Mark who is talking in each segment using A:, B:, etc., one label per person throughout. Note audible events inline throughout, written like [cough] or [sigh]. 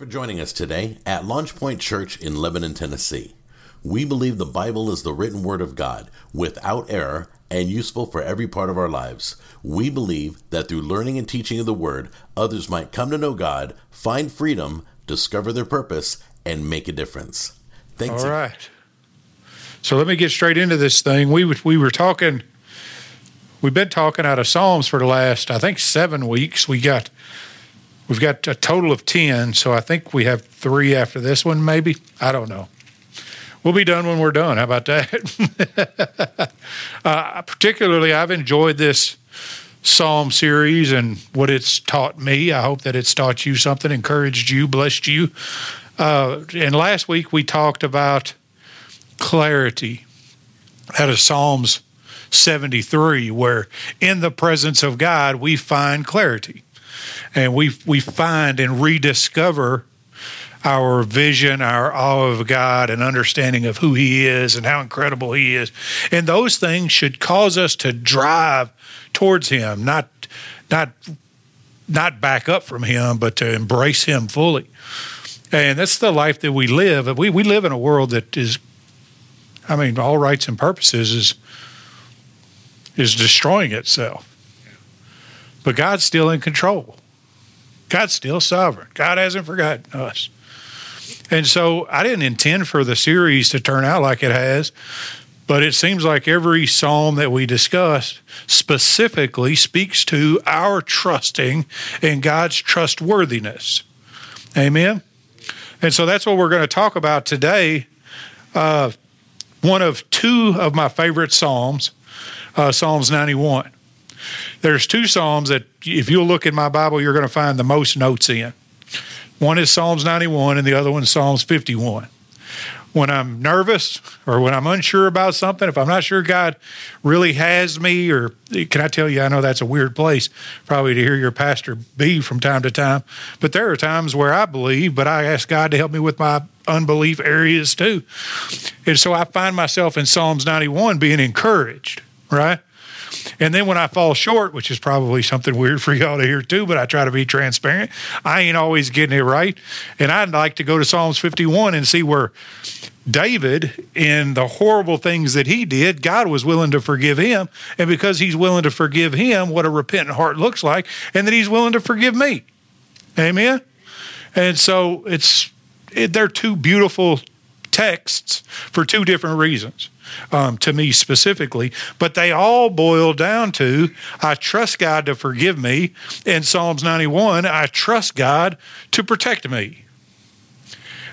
A: for joining us today at Launchpoint Church in Lebanon, Tennessee. We believe the Bible is the written word of God, without error, and useful for every part of our lives. We believe that through learning and teaching of the word, others might come to know God, find freedom, discover their purpose, and make a difference.
B: Thanks. All right. So let me get straight into this thing. We we were talking. We've been talking out of Psalms for the last, I think, seven weeks. We got We've got a total of 10, so I think we have three after this one, maybe. I don't know. We'll be done when we're done. How about that? [laughs] uh, particularly, I've enjoyed this Psalm series and what it's taught me. I hope that it's taught you something, encouraged you, blessed you. Uh, and last week we talked about clarity out of Psalms 73, where in the presence of God we find clarity and we we find and rediscover our vision, our awe of God, and understanding of who He is and how incredible He is. And those things should cause us to drive towards Him, not not not back up from Him, but to embrace Him fully. And that's the life that we live. We we live in a world that is, I mean, all rights and purposes is is destroying itself. But God's still in control. God's still sovereign. God hasn't forgotten us. And so I didn't intend for the series to turn out like it has, but it seems like every psalm that we discuss specifically speaks to our trusting in God's trustworthiness. Amen. And so that's what we're going to talk about today. Uh, one of two of my favorite psalms, uh, Psalms 91 there's two Psalms that, if you'll look in my Bible, you're going to find the most notes in. One is Psalms 91, and the other one is Psalms 51. When I'm nervous or when I'm unsure about something, if I'm not sure God really has me, or can I tell you, I know that's a weird place probably to hear your pastor be from time to time, but there are times where I believe, but I ask God to help me with my unbelief areas too. And so I find myself in Psalms 91 being encouraged, right? And then when I fall short, which is probably something weird for y'all to hear too, but I try to be transparent, I ain't always getting it right. And I'd like to go to Psalms 51 and see where David, in the horrible things that he did, God was willing to forgive him. And because he's willing to forgive him, what a repentant heart looks like, and that he's willing to forgive me. Amen. And so it's it, they're two beautiful texts for two different reasons um, to me specifically, but they all boil down to I trust God to forgive me. In Psalms 91, I trust God to protect me.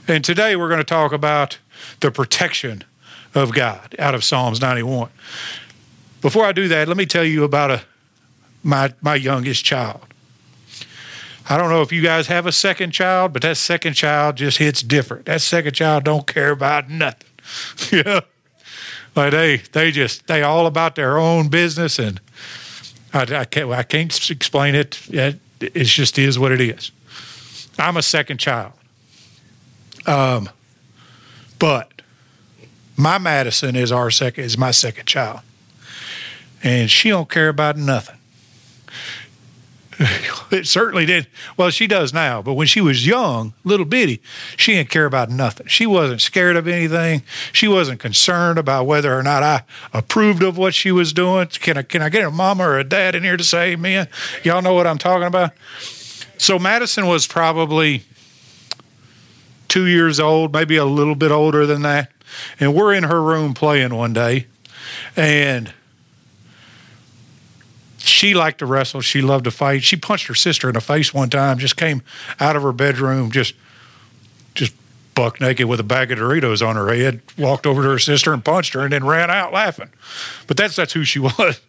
B: And today we're going to talk about the protection of God out of Psalms 91. Before I do that, let me tell you about a, my, my youngest child. I don't know if you guys have a second child, but that second child just hits different. That second child don't care about nothing. [laughs] yeah. Like they they just they all about their own business, and I, I can't I can't explain it. It it just is what it is. I'm a second child, um, but my Madison is our second is my second child, and she don't care about nothing. [laughs] it certainly did. Well, she does now, but when she was young, little bitty, she didn't care about nothing. She wasn't scared of anything. She wasn't concerned about whether or not I approved of what she was doing. Can I can I get a mama or a dad in here to say amen? Y'all know what I'm talking about? So Madison was probably two years old, maybe a little bit older than that. And we're in her room playing one day. And she liked to wrestle. She loved to fight. She punched her sister in the face one time. Just came out of her bedroom, just just buck naked with a bag of Doritos on her head. Walked over to her sister and punched her, and then ran out laughing. But that's that's who she [laughs] was.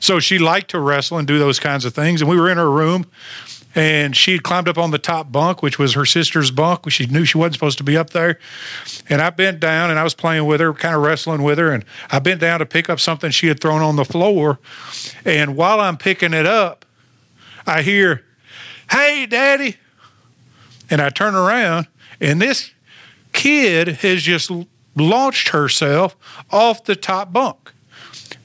B: So she liked to wrestle and do those kinds of things. And we were in her room, and she had climbed up on the top bunk, which was her sister's bunk. She knew she wasn't supposed to be up there. And I bent down and I was playing with her, kind of wrestling with her. And I bent down to pick up something she had thrown on the floor. And while I'm picking it up, I hear, Hey, Daddy. And I turn around, and this kid has just launched herself off the top bunk.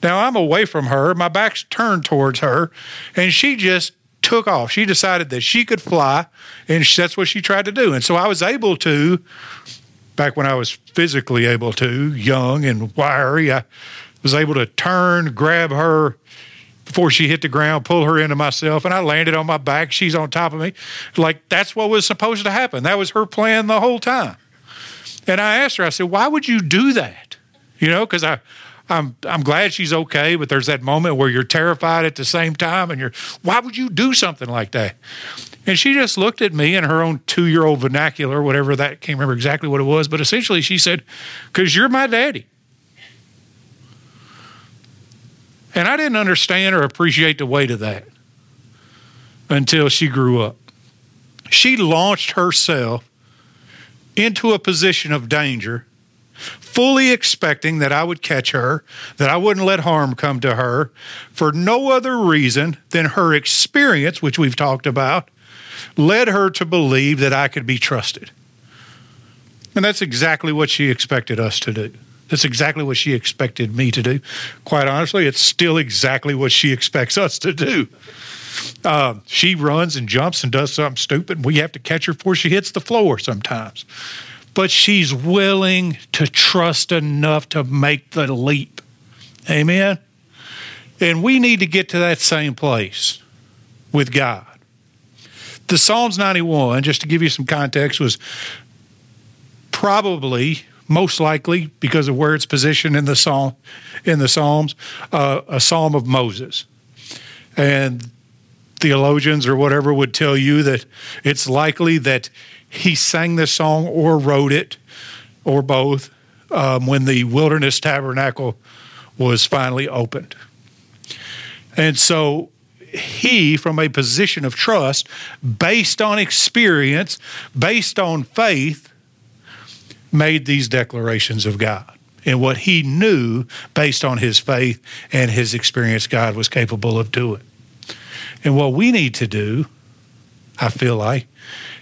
B: Now I'm away from her, my back's turned towards her, and she just took off. She decided that she could fly, and that's what she tried to do. And so I was able to, back when I was physically able to, young and wiry, I was able to turn, grab her before she hit the ground, pull her into myself, and I landed on my back. She's on top of me. Like that's what was supposed to happen. That was her plan the whole time. And I asked her, I said, why would you do that? You know, because I, I'm I'm glad she's okay, but there's that moment where you're terrified at the same time, and you're why would you do something like that? And she just looked at me in her own two year old vernacular, whatever that can't remember exactly what it was, but essentially she said, "Because you're my daddy." And I didn't understand or appreciate the weight of that until she grew up. She launched herself into a position of danger fully expecting that I would catch her, that I wouldn't let harm come to her, for no other reason than her experience, which we've talked about, led her to believe that I could be trusted. And that's exactly what she expected us to do. That's exactly what she expected me to do. Quite honestly, it's still exactly what she expects us to do. Uh, she runs and jumps and does something stupid. And we have to catch her before she hits the floor sometimes but she's willing to trust enough to make the leap. Amen. And we need to get to that same place with God. The Psalms 91, just to give you some context, was probably most likely because of where it's positioned in the psalm in the Psalms, uh, a psalm of Moses. And theologians or whatever would tell you that it's likely that he sang this song or wrote it or both um, when the wilderness tabernacle was finally opened. And so he, from a position of trust, based on experience, based on faith, made these declarations of God. And what he knew based on his faith and his experience, God was capable of doing. And what we need to do, I feel like,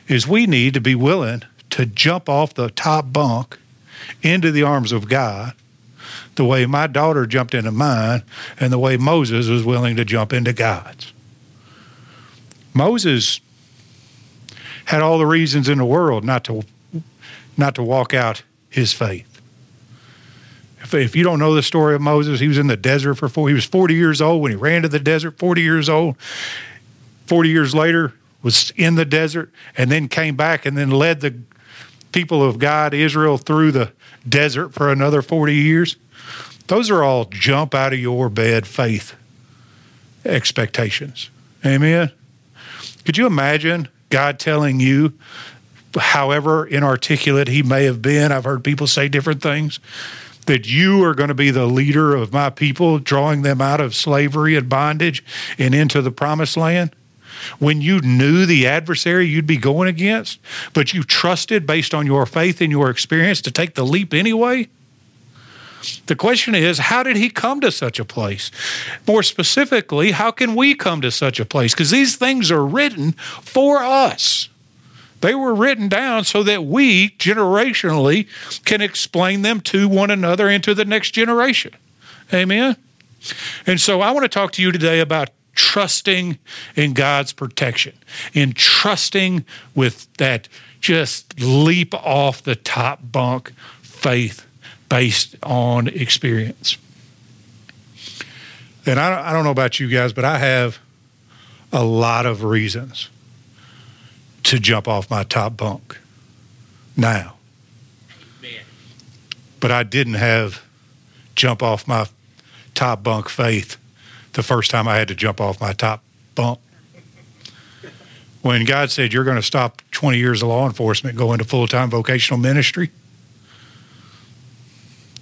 B: is we need to be willing to jump off the top bunk into the arms of God the way my daughter jumped into mine and the way Moses was willing to jump into God's. Moses had all the reasons in the world not to not to walk out his faith. If, you don't know the story of Moses, he was in the desert for four. He was 40 years old when he ran to the desert, 40 years old. 40 years later, was in the desert and then came back and then led the people of God, Israel, through the desert for another 40 years. Those are all jump out of your bed faith expectations. Amen. Could you imagine God telling you, however inarticulate he may have been? I've heard people say different things. That you are going to be the leader of my people, drawing them out of slavery and bondage and into the promised land when you knew the adversary you'd be going against, but you trusted based on your faith and your experience to take the leap anyway? The question is, how did he come to such a place? More specifically, how can we come to such a place? Because these things are written for us. They were written down so that we generationally can explain them to one another and to the next generation. Amen. And so I want to talk to you today about trusting in God's protection, in trusting with that just leap off the top bunk faith based on experience. And I don't, I don't know about you guys, but I have a lot of reasons to jump off my top bunk now. But I didn't have jump off my top bunk faith the first time I had to jump off my top bunk. When God said, You're going to stop 20 years of law enforcement, go into full time vocational ministry,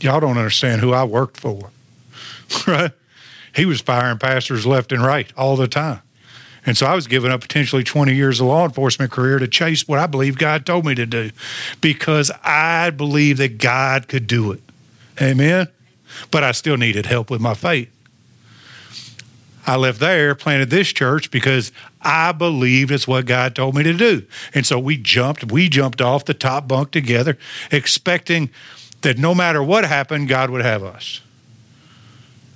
B: y'all don't understand who I worked for, [laughs] right? He was firing pastors left and right all the time. And so I was giving up potentially 20 years of law enforcement career to chase what I believe God told me to do because I believe that God could do it. Amen. But I still needed help with my faith. I left there, planted this church because I believed it's what God told me to do. And so we jumped, we jumped off the top bunk together, expecting that no matter what happened, God would have us.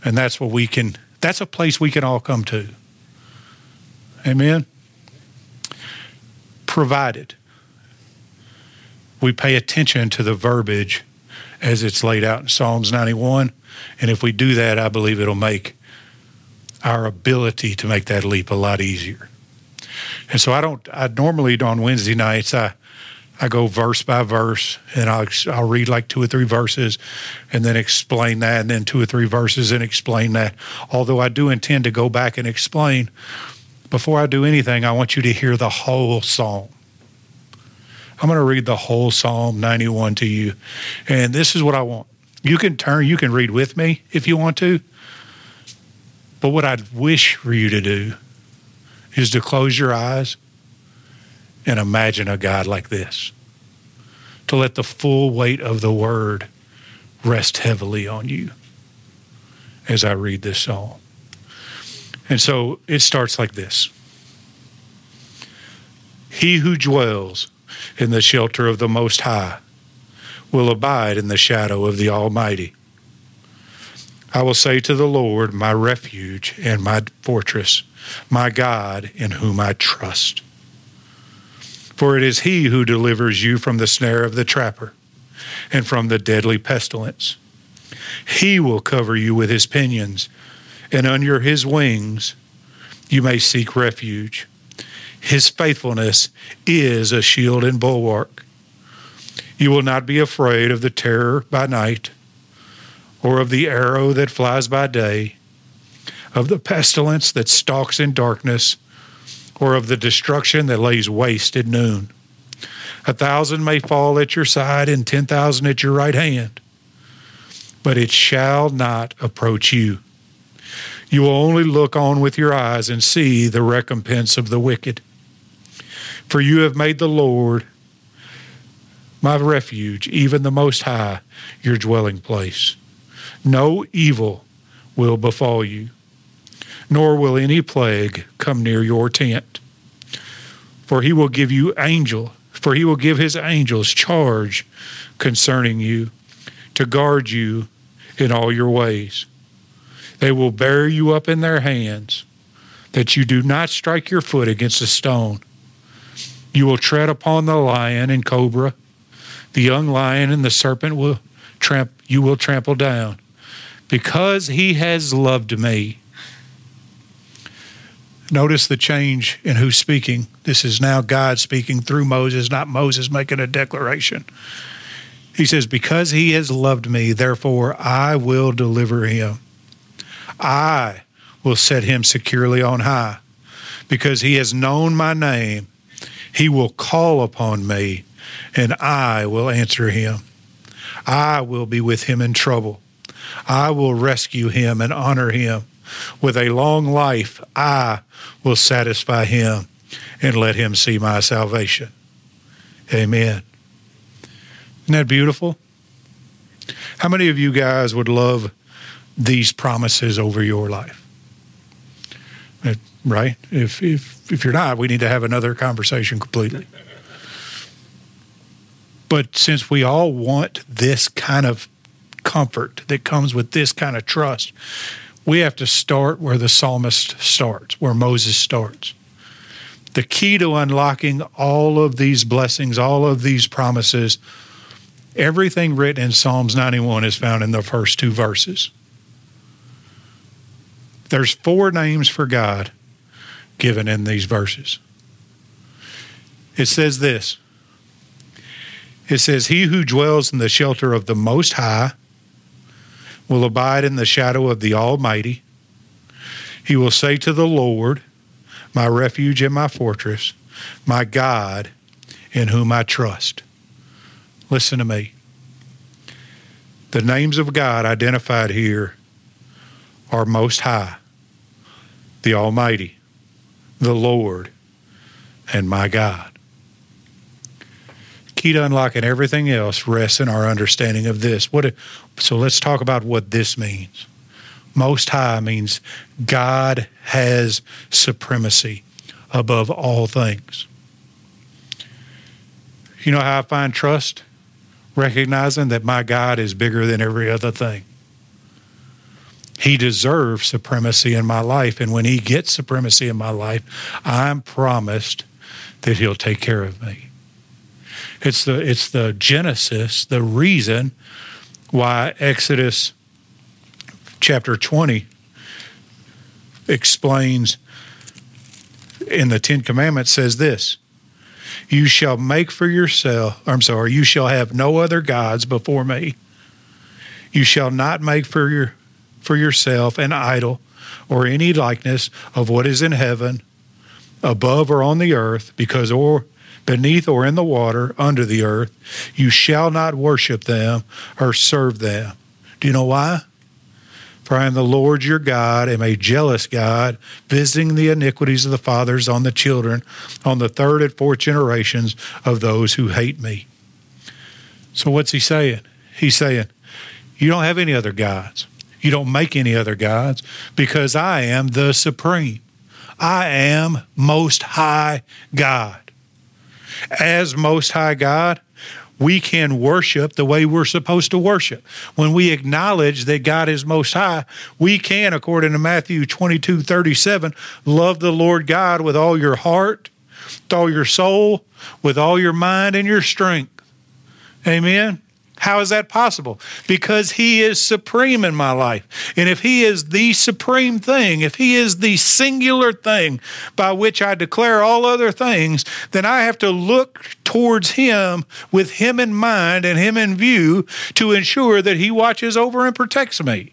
B: And that's what we can, that's a place we can all come to. Amen. Provided we pay attention to the verbiage as it's laid out in Psalms 91. And if we do that, I believe it'll make our ability to make that leap a lot easier. And so I don't, I normally on Wednesday nights, I, I go verse by verse and I'll, I'll read like two or three verses and then explain that and then two or three verses and explain that. Although I do intend to go back and explain, before I do anything, I want you to hear the whole psalm. I'm going to read the whole Psalm 91 to you. And this is what I want. You can turn, you can read with me if you want to. But what I'd wish for you to do is to close your eyes and imagine a God like this. To let the full weight of the word rest heavily on you as I read this psalm. And so it starts like this He who dwells in the shelter of the Most High will abide in the shadow of the Almighty. I will say to the Lord, my refuge and my fortress, my God in whom I trust. For it is he who delivers you from the snare of the trapper and from the deadly pestilence. He will cover you with his pinions, and under his wings you may seek refuge. His faithfulness is a shield and bulwark. You will not be afraid of the terror by night, or of the arrow that flies by day, of the pestilence that stalks in darkness, or of the destruction that lays waste at noon. A thousand may fall at your side and ten thousand at your right hand, but it shall not approach you. You will only look on with your eyes and see the recompense of the wicked. For you have made the Lord my refuge, even the Most High, your dwelling place. No evil will befall you, nor will any plague come near your tent. For he will give you angel, for he will give his angels charge concerning you to guard you in all your ways. They will bear you up in their hands, that you do not strike your foot against a stone. You will tread upon the lion and cobra, the young lion and the serpent will tramp you will trample down, because he has loved me. Notice the change in who's speaking. This is now God speaking through Moses, not Moses making a declaration. He says, Because he has loved me, therefore I will deliver him. I will set him securely on high. Because he has known my name, he will call upon me, and I will answer him. I will be with him in trouble. I will rescue him and honor him. With a long life, I will satisfy him and let him see my salvation. Amen. Isn't that beautiful? How many of you guys would love these promises over your life? Uh, right? If if if you're not, we need to have another conversation completely. But since we all want this kind of comfort that comes with this kind of trust, we have to start where the psalmist starts, where Moses starts. The key to unlocking all of these blessings, all of these promises, everything written in Psalms 91 is found in the first two verses. There's four names for God given in these verses. It says this it says, He who dwells in the shelter of the Most High will abide in the shadow of the Almighty. He will say to the Lord, My refuge and my fortress, my God in whom I trust. Listen to me. The names of God identified here are Most High, the Almighty, the Lord, and my God. Key to unlocking everything else rests in our understanding of this. What? So let's talk about what this means. Most High means God has supremacy above all things. You know how I find trust? Recognizing that my God is bigger than every other thing. He deserves supremacy in my life. And when he gets supremacy in my life, I'm promised that he'll take care of me. It's the it's the genesis, the reason why Exodus chapter 20 explains in the Ten Commandments says this You shall make for yourself, I'm sorry, you shall have no other gods before me. You shall not make for your for yourself an idol or any likeness of what is in heaven, above or on the earth, because or beneath or in the water, under the earth. You shall not worship them or serve them. Do you know why? For I am the Lord your God, am a jealous God, visiting the iniquities of the fathers on the children, on the third and fourth generations of those who hate me. So what's he saying? He's saying, You don't have any other gods. You don't make any other gods because I am the supreme. I am most high God. As most high God, we can worship the way we're supposed to worship. When we acknowledge that God is most high, we can, according to Matthew 22 37, love the Lord God with all your heart, with all your soul, with all your mind and your strength. Amen. How is that possible? Because He is supreme in my life. And if He is the supreme thing, if He is the singular thing by which I declare all other things, then I have to look towards Him with Him in mind and Him in view to ensure that He watches over and protects me.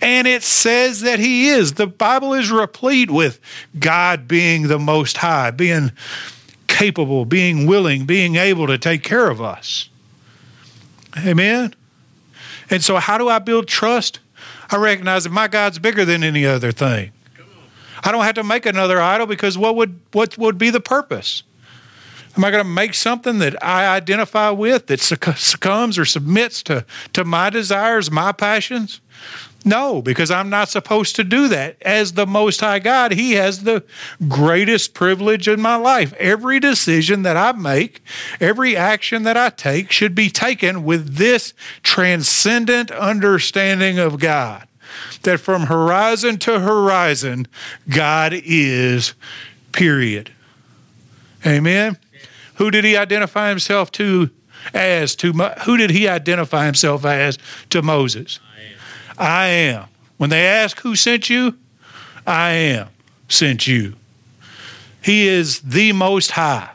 B: And it says that He is. The Bible is replete with God being the Most High, being capable, being willing, being able to take care of us. Amen. And so, how do I build trust? I recognize that my God's bigger than any other thing. I don't have to make another idol because what would what would be the purpose? Am I going to make something that I identify with that succumbs or submits to, to my desires, my passions? No, because I'm not supposed to do that. As the Most High God, He has the greatest privilege in my life. Every decision that I make, every action that I take should be taken with this transcendent understanding of God. That from horizon to horizon, God is, period. Amen. Who did He identify Himself to as? To who did He identify Himself as to Moses? I am. When they ask who sent you, I am sent you. He is the most high.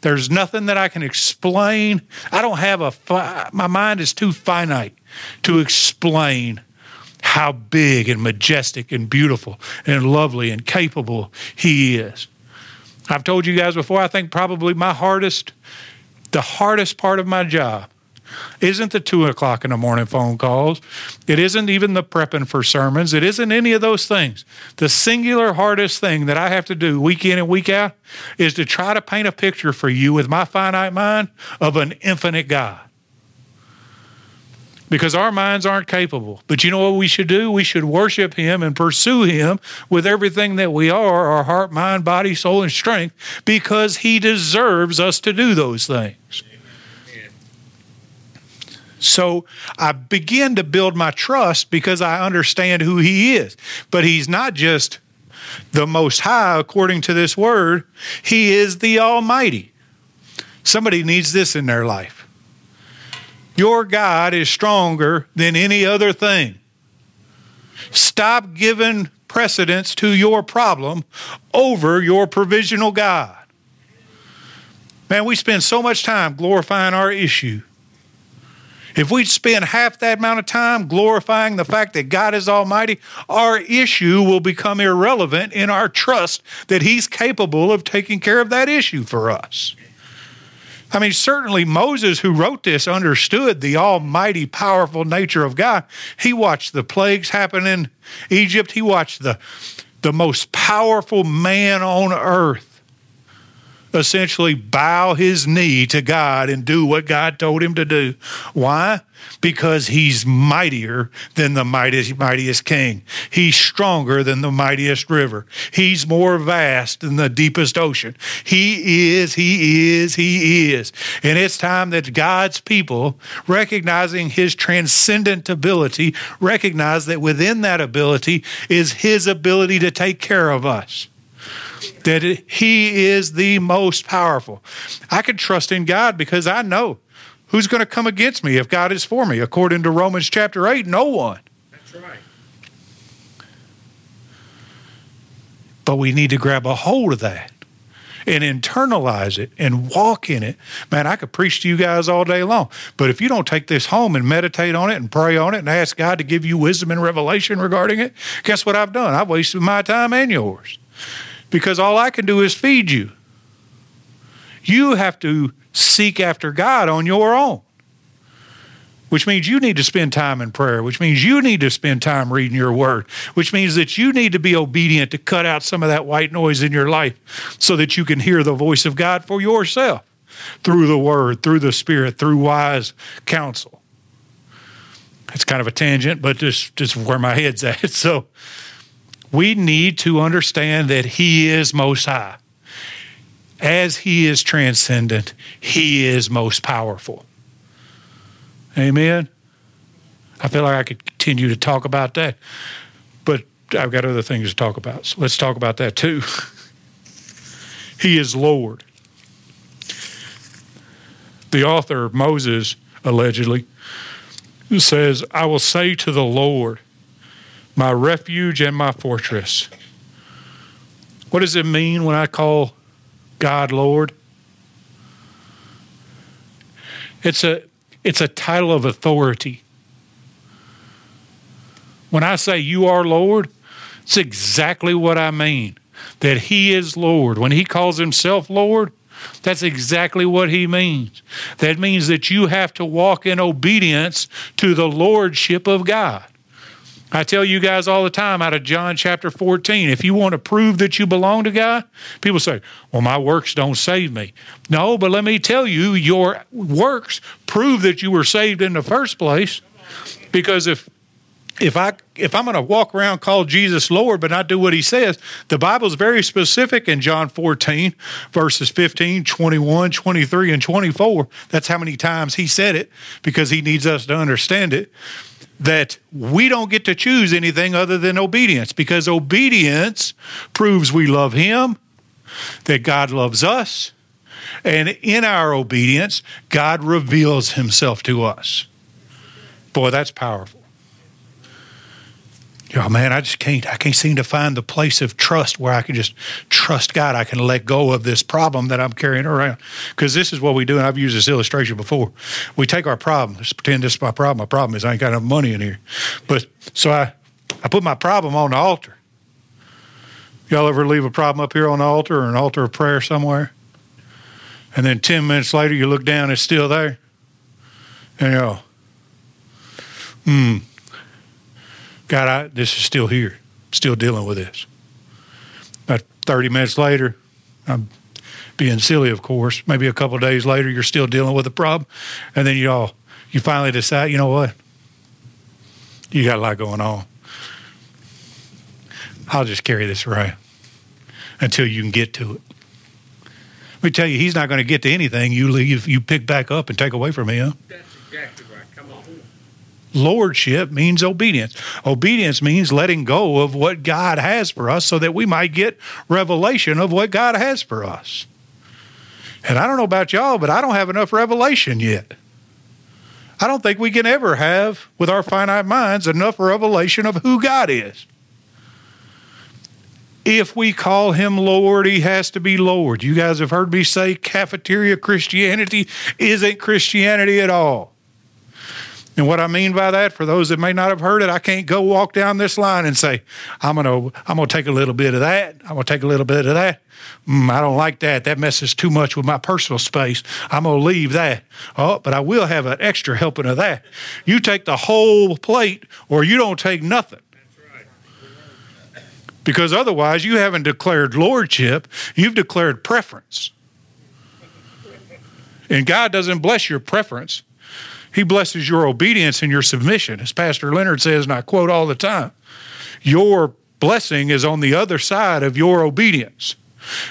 B: There's nothing that I can explain. I don't have a, fi- my mind is too finite to explain how big and majestic and beautiful and lovely and capable He is. I've told you guys before, I think probably my hardest, the hardest part of my job isn't the two o'clock in the morning phone calls. It isn't even the prepping for sermons. It isn't any of those things. The singular hardest thing that I have to do week in and week out is to try to paint a picture for you with my finite mind of an infinite God. Because our minds aren't capable. But you know what we should do? We should worship Him and pursue Him with everything that we are our heart, mind, body, soul, and strength because He deserves us to do those things. So I begin to build my trust because I understand who He is. But He's not just the Most High, according to this word, He is the Almighty. Somebody needs this in their life. Your God is stronger than any other thing. Stop giving precedence to your problem over your provisional God. Man, we spend so much time glorifying our issue if we spend half that amount of time glorifying the fact that God is Almighty, our issue will become irrelevant in our trust that He's capable of taking care of that issue for us. I mean, certainly Moses, who wrote this, understood the almighty, powerful nature of God. He watched the plagues happen in Egypt, he watched the, the most powerful man on earth essentially bow his knee to God and do what God told him to do. Why? Because he's mightier than the mightiest, mightiest king. He's stronger than the mightiest river. He's more vast than the deepest ocean. He is, he is, he is. And it's time that God's people, recognizing his transcendent ability, recognize that within that ability is his ability to take care of us that He is the most powerful. I can trust in God because I know who's going to come against me if God is for me. According to Romans chapter 8, no one. That's right. But we need to grab a hold of that and internalize it and walk in it. Man, I could preach to you guys all day long. But if you don't take this home and meditate on it and pray on it and ask God to give you wisdom and revelation regarding it, guess what I've done? I've wasted my time and yours because all I can do is feed you. You have to seek after God on your own, which means you need to spend time in prayer, which means you need to spend time reading your word, which means that you need to be obedient to cut out some of that white noise in your life so that you can hear the voice of God for yourself through the word, through the spirit, through wise counsel. It's kind of a tangent, but just, just where my head's at. [laughs] So, we need to understand that He is most high. As He is transcendent, He is most powerful. Amen. I feel like I could continue to talk about that, but I've got other things to talk about. So let's talk about that too. [laughs] he is Lord. The author, Moses, allegedly, says, I will say to the Lord, my refuge and my fortress. What does it mean when I call God Lord? It's a it's a title of authority. When I say you are Lord, it's exactly what I mean. That he is Lord. When he calls himself Lord, that's exactly what he means. That means that you have to walk in obedience to the lordship of God. I tell you guys all the time out of John chapter 14, if you want to prove that you belong to God, people say, well, my works don't save me. No, but let me tell you, your works prove that you were saved in the first place. Because if if I if I'm going to walk around call Jesus Lord but not do what he says, the Bible's very specific in John 14 verses 15, 21, 23 and 24. That's how many times he said it because he needs us to understand it that we don't get to choose anything other than obedience because obedience proves we love Him, that God loves us, and in our obedience, God reveals Himself to us. Boy, that's powerful. Oh man, I just can't. I can't seem to find the place of trust where I can just trust God. I can let go of this problem that I'm carrying around. Because this is what we do, and I've used this illustration before. We take our problem. Let's pretend this is my problem. My problem is I ain't got enough money in here. But so I, I put my problem on the altar. Y'all ever leave a problem up here on the altar or an altar of prayer somewhere? And then ten minutes later, you look down, it's still there, and you go, hmm God, I, this is still here, still dealing with this. About 30 minutes later, I'm being silly, of course. Maybe a couple days later, you're still dealing with the problem. And then you all, you finally decide, you know what? You got a lot going on. I'll just carry this around until you can get to it. Let me tell you, he's not going to get to anything you leave, you pick back up and take away from him. That's Lordship means obedience. Obedience means letting go of what God has for us so that we might get revelation of what God has for us. And I don't know about y'all, but I don't have enough revelation yet. I don't think we can ever have, with our finite minds, enough revelation of who God is. If we call him Lord, he has to be Lord. You guys have heard me say cafeteria Christianity isn't Christianity at all. And what I mean by that, for those that may not have heard it, I can't go walk down this line and say, I'm gonna I'm gonna take a little bit of that, I'm gonna take a little bit of that. Mm, I don't like that. That messes too much with my personal space. I'm gonna leave that. Oh, but I will have an extra helping of that. You take the whole plate, or you don't take nothing. Because otherwise, you haven't declared lordship, you've declared preference. And God doesn't bless your preference, He blesses your obedience and your submission. As Pastor Leonard says, and I quote all the time, your blessing is on the other side of your obedience.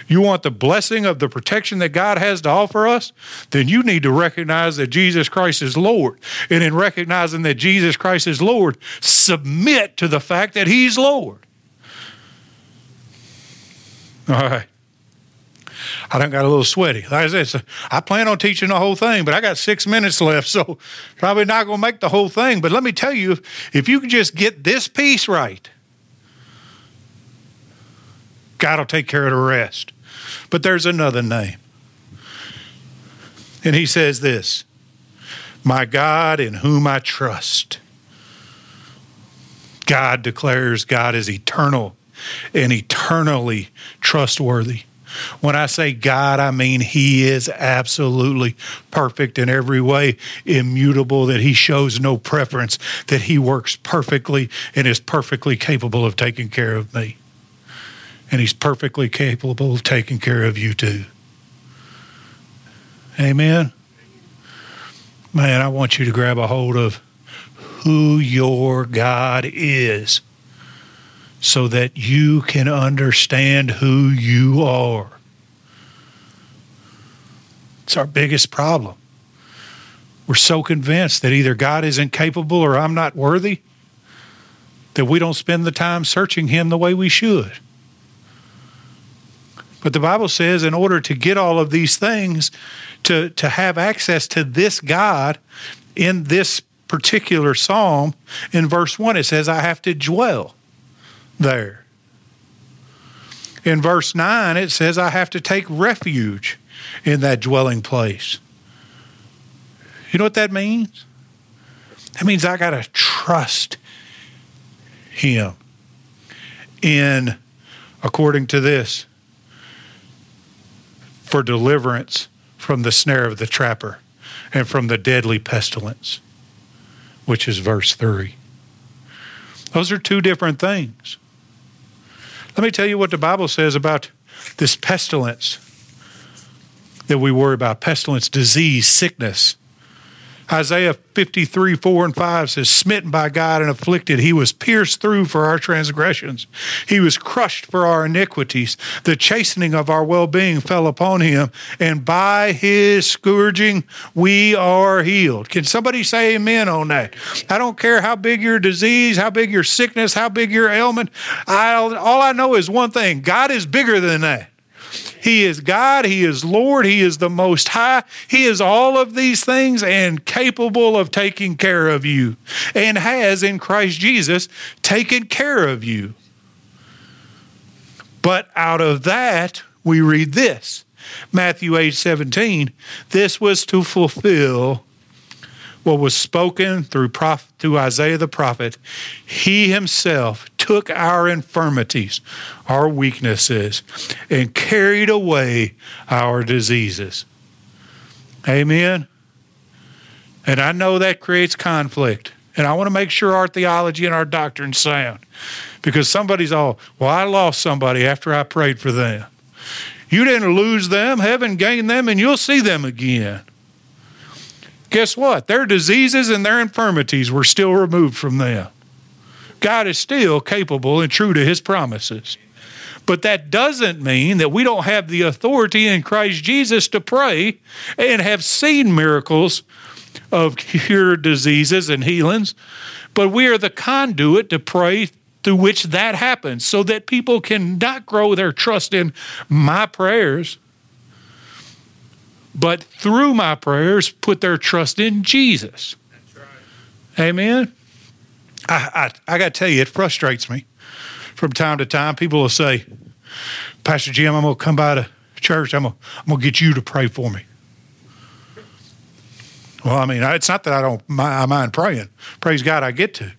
B: You want the blessing of the protection that God has to offer us? Then you need to recognize that Jesus Christ is Lord. And in recognizing that Jesus Christ is Lord, submit to the fact that He's Lord. All right. I done got a little sweaty. Like I said, so I plan on teaching the whole thing, but I got six minutes left, [laughs] so probably not going to make the whole thing. But let me tell you, if, if you can just get this piece right, God will take care of the rest. But there's another name. And he says this My God in whom I trust. God declares God is eternal and eternally trustworthy. When I say God, I mean He is absolutely perfect in every way, immutable, that He shows no preference, that He works perfectly and is perfectly capable of taking care of me. And He's perfectly capable of taking care of you too. Amen. Man, I want you to grab a hold of who your God is so that you can understand who you are. It's our biggest problem. We're so convinced that either God isn't capable or I'm not worthy that we don't spend the time searching Him the way we should. But the Bible says, in order to get all of these things, to, to have access to this God in this particular psalm, in verse 1, it says, I have to dwell there. In verse 9, it says, I have to take refuge in that dwelling place. You know what that means? That means I got to trust Him in, according to this, for deliverance from the snare of the trapper and from the deadly pestilence, which is verse 3. Those are two different things. Let me tell you what the Bible says about this pestilence that we worry about pestilence, disease, sickness. Isaiah 53, 4 and 5 says, Smitten by God and afflicted, he was pierced through for our transgressions. He was crushed for our iniquities. The chastening of our well being fell upon him, and by his scourging we are healed. Can somebody say amen on that? I don't care how big your disease, how big your sickness, how big your ailment. I, all I know is one thing God is bigger than that. He is God, He is Lord, He is the Most High. He is all of these things and capable of taking care of you and has in Christ Jesus taken care of you. But out of that, we read this Matthew 8 17. This was to fulfill what was spoken through, through Isaiah the prophet. He himself took our infirmities, our weaknesses, and carried away our diseases. Amen. And I know that creates conflict. And I want to make sure our theology and our doctrine sound. Because somebody's all, well, I lost somebody after I prayed for them. You didn't lose them, heaven gained them, and you'll see them again. Guess what? Their diseases and their infirmities were still removed from them. God is still capable and true to his promises. But that doesn't mean that we don't have the authority in Christ Jesus to pray and have seen miracles of cure diseases and healings. But we are the conduit to pray through which that happens so that people can not grow their trust in my prayers, but through my prayers, put their trust in Jesus. Right. Amen. I, I, I got to tell you, it frustrates me from time to time. People will say, Pastor Jim, I'm going to come by to church. I'm going to get you to pray for me. Well, I mean, it's not that I don't I mind praying. Praise God, I get to.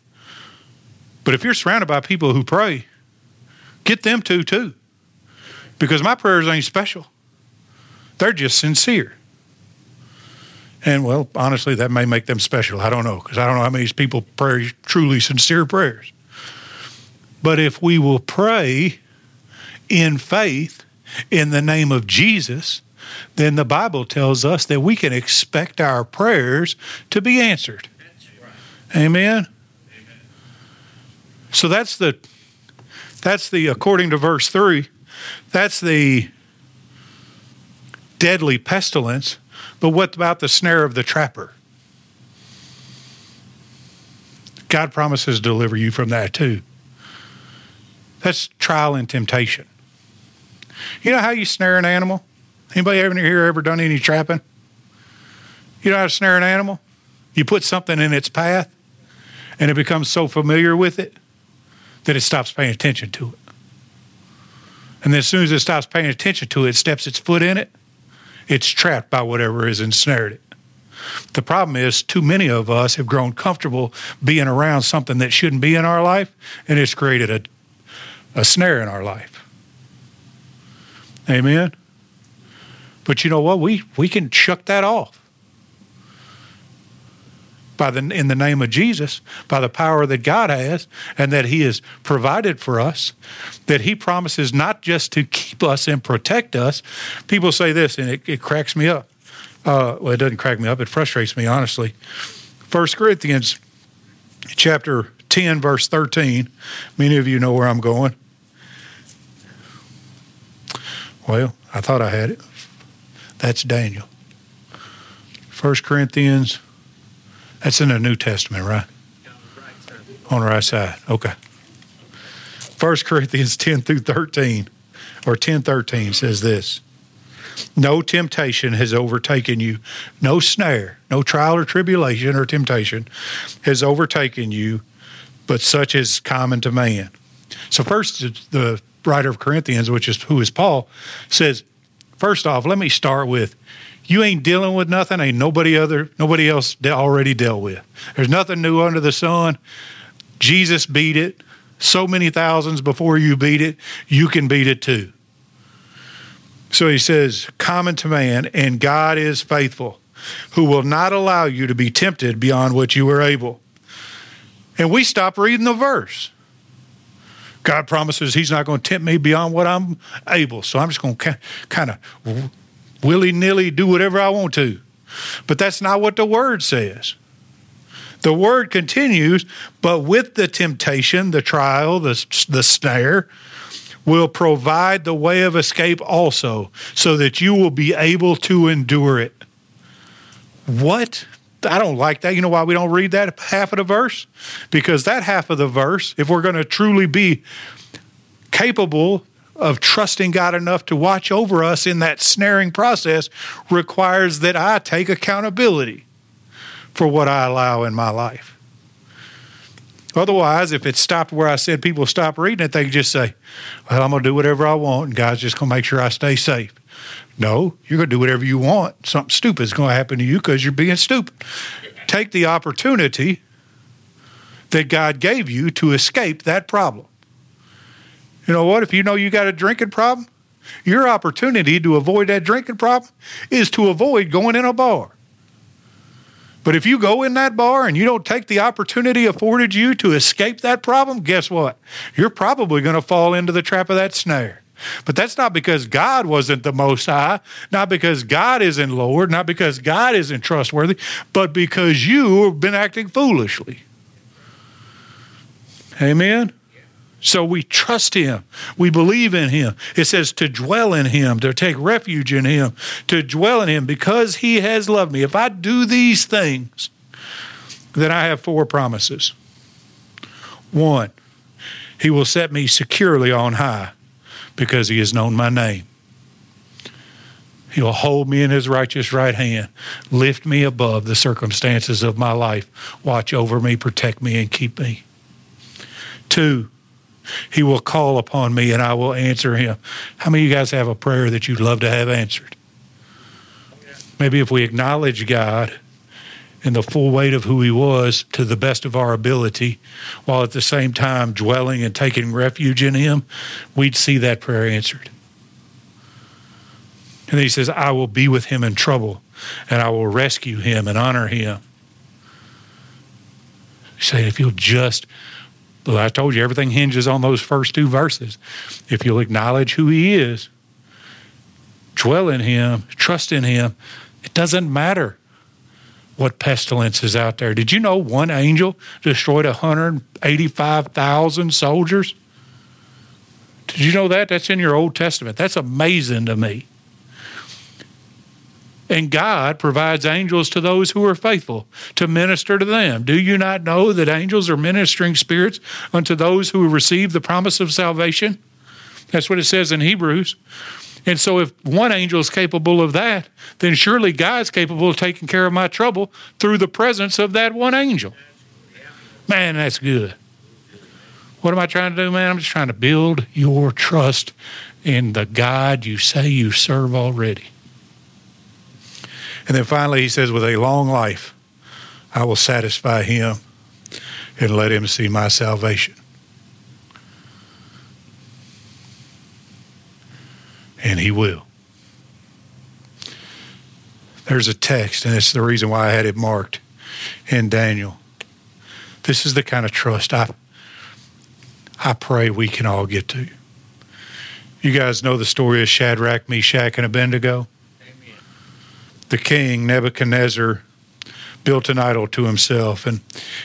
B: But if you're surrounded by people who pray, get them to too. Because my prayers ain't special. They're just sincere. And well, honestly, that may make them special. I don't know, because I don't know how many people pray truly sincere prayers. But if we will pray in faith in the name of Jesus, then the Bible tells us that we can expect our prayers to be answered. Amen. So that's the that's the according to verse 3, that's the deadly pestilence. But what about the snare of the trapper? God promises to deliver you from that too. That's trial and temptation. You know how you snare an animal? Anybody ever here ever done any trapping? You know how to snare an animal? You put something in its path and it becomes so familiar with it that it stops paying attention to it. And then as soon as it stops paying attention to it, it steps its foot in it, it's trapped by whatever has ensnared it. The problem is, too many of us have grown comfortable being around something that shouldn't be in our life, and it's created a, a snare in our life. Amen. But you know what? We we can chuck that off by the in the name of Jesus, by the power that God has and that He has provided for us, that He promises not just to keep us and protect us. People say this, and it, it cracks me up. Uh, well, it doesn't crack me up; it frustrates me honestly. First Corinthians, chapter ten, verse thirteen. Many of you know where I'm going. Well, I thought I had it. That's Daniel. First Corinthians that's in the New Testament, right? On the right side. Okay. 1 Corinthians [laughs] 10 through 13, or 10 13 says this No temptation has overtaken you, no snare, no trial or tribulation or temptation has overtaken you, but such is common to man. So, first, the writer of Corinthians, which is who is Paul, says, First off, let me start with you ain't dealing with nothing. Ain't nobody other nobody else already dealt with. There's nothing new under the sun. Jesus beat it. So many thousands before you beat it you can beat it too. So he says common to man and god is faithful who will not allow you to be tempted beyond what you are able. And we stop reading the verse. God promises He's not going to tempt me beyond what I'm able. So I'm just going to kind of willy nilly do whatever I want to. But that's not what the word says. The word continues, but with the temptation, the trial, the, the snare, will provide the way of escape also, so that you will be able to endure it. What? I don't like that. You know why we don't read that half of the verse? Because that half of the verse, if we're going to truly be capable of trusting God enough to watch over us in that snaring process requires that I take accountability for what I allow in my life. Otherwise, if it stopped where I said people stop reading it, they just say, Well, I'm going to do whatever I want, and God's just going to make sure I stay safe. No, you're going to do whatever you want. Something stupid is going to happen to you because you're being stupid. Take the opportunity that God gave you to escape that problem. You know what? If you know you got a drinking problem, your opportunity to avoid that drinking problem is to avoid going in a bar. But if you go in that bar and you don't take the opportunity afforded you to escape that problem, guess what? You're probably going to fall into the trap of that snare. But that's not because God wasn't the most high, not because God isn't Lord, not because God isn't trustworthy, but because you have been acting foolishly. Amen? So we trust him. We believe in him. It says to dwell in him, to take refuge in him, to dwell in him because he has loved me. If I do these things, then I have four promises. One, he will set me securely on high because he has known my name. He will hold me in his righteous right hand, lift me above the circumstances of my life, watch over me, protect me, and keep me. Two, he will call upon me and I will answer him. How many of you guys have a prayer that you'd love to have answered? Maybe if we acknowledge God in the full weight of who he was to the best of our ability, while at the same time dwelling and taking refuge in him, we'd see that prayer answered. And then he says, I will be with him in trouble, and I will rescue him and honor him. Said, if you'll just I told you everything hinges on those first two verses. If you'll acknowledge who He is, dwell in Him, trust in Him, it doesn't matter what pestilence is out there. Did you know one angel destroyed 185,000 soldiers? Did you know that? That's in your Old Testament. That's amazing to me. And God provides angels to those who are faithful to minister to them. Do you not know that angels are ministering spirits unto those who receive the promise of salvation? That's what it says in Hebrews. And so, if one angel is capable of that, then surely God's capable of taking care of my trouble through the presence of that one angel. Man, that's good. What am I trying to do, man? I'm just trying to build your trust in the God you say you serve already. And then finally, he says, with a long life, I will satisfy him and let him see my salvation. And he will. There's a text, and it's the reason why I had it marked in Daniel. This is the kind of trust I, I pray we can all get to. You guys know the story of Shadrach, Meshach, and Abednego? The king, Nebuchadnezzar, built an idol to himself. And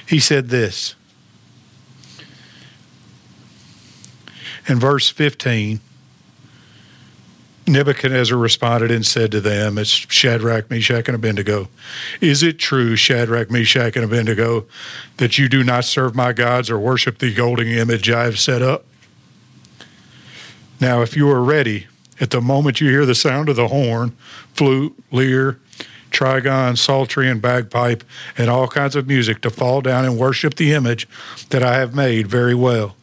B: he said this in verse 15. Nebuchadnezzar responded and said to them, It's Shadrach, Meshach, and Abednego. Is it true, Shadrach, Meshach, and Abednego, that you do not serve my gods or worship the golden image I have set up? Now, if you are ready, at the moment you hear the sound of the horn, flute, lyre, trigon, psaltery, and bagpipe, and all kinds of music to fall down and worship the image that I have made very well.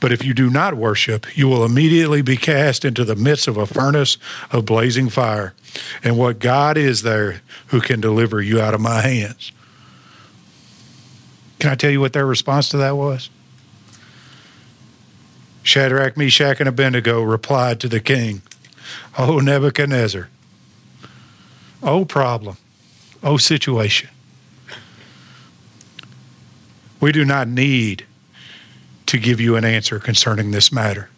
B: But if you do not worship, you will immediately be cast into the midst of a furnace of blazing fire. And what God is there who can deliver you out of my hands? Can I tell you what their response to that was? Shadrach, Meshach, and Abednego replied to the king, Oh, Nebuchadnezzar, oh, problem, oh, situation. We do not need to give you an answer concerning this matter.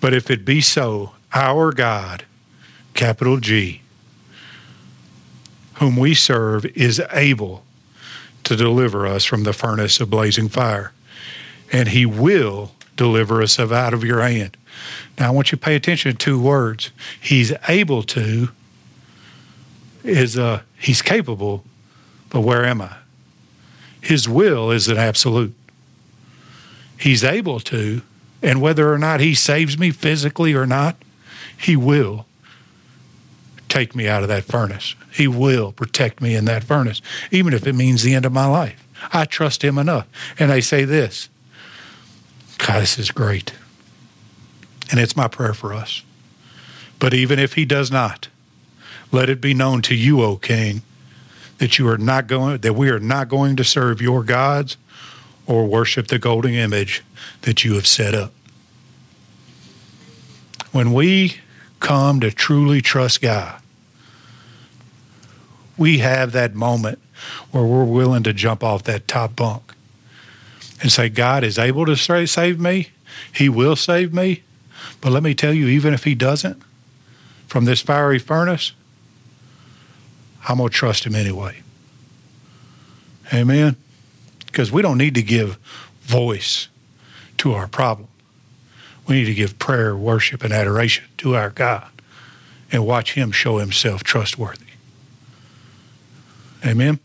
B: But if it be so, our God, capital G, whom we serve, is able to deliver us from the furnace of blazing fire, and he will deliver us out of your hand. Now, I want you to pay attention to two words. He's able to is uh, he's capable, but where am I? His will is an absolute. He's able to, and whether or not he saves me physically or not, he will take me out of that furnace. He will protect me in that furnace, even if it means the end of my life. I trust him enough. And I say this God, this is great. And it's my prayer for us. But even if he does not, let it be known to you, O King, that you are not going that we are not going to serve your gods or worship the golden image that you have set up. When we come to truly trust God, we have that moment where we're willing to jump off that top bunk and say, God is able to save me. He will save me. But let me tell you, even if he doesn't, from this fiery furnace, I'm going to trust him anyway. Amen? Because we don't need to give voice to our problem. We need to give prayer, worship, and adoration to our God and watch him show himself trustworthy. Amen?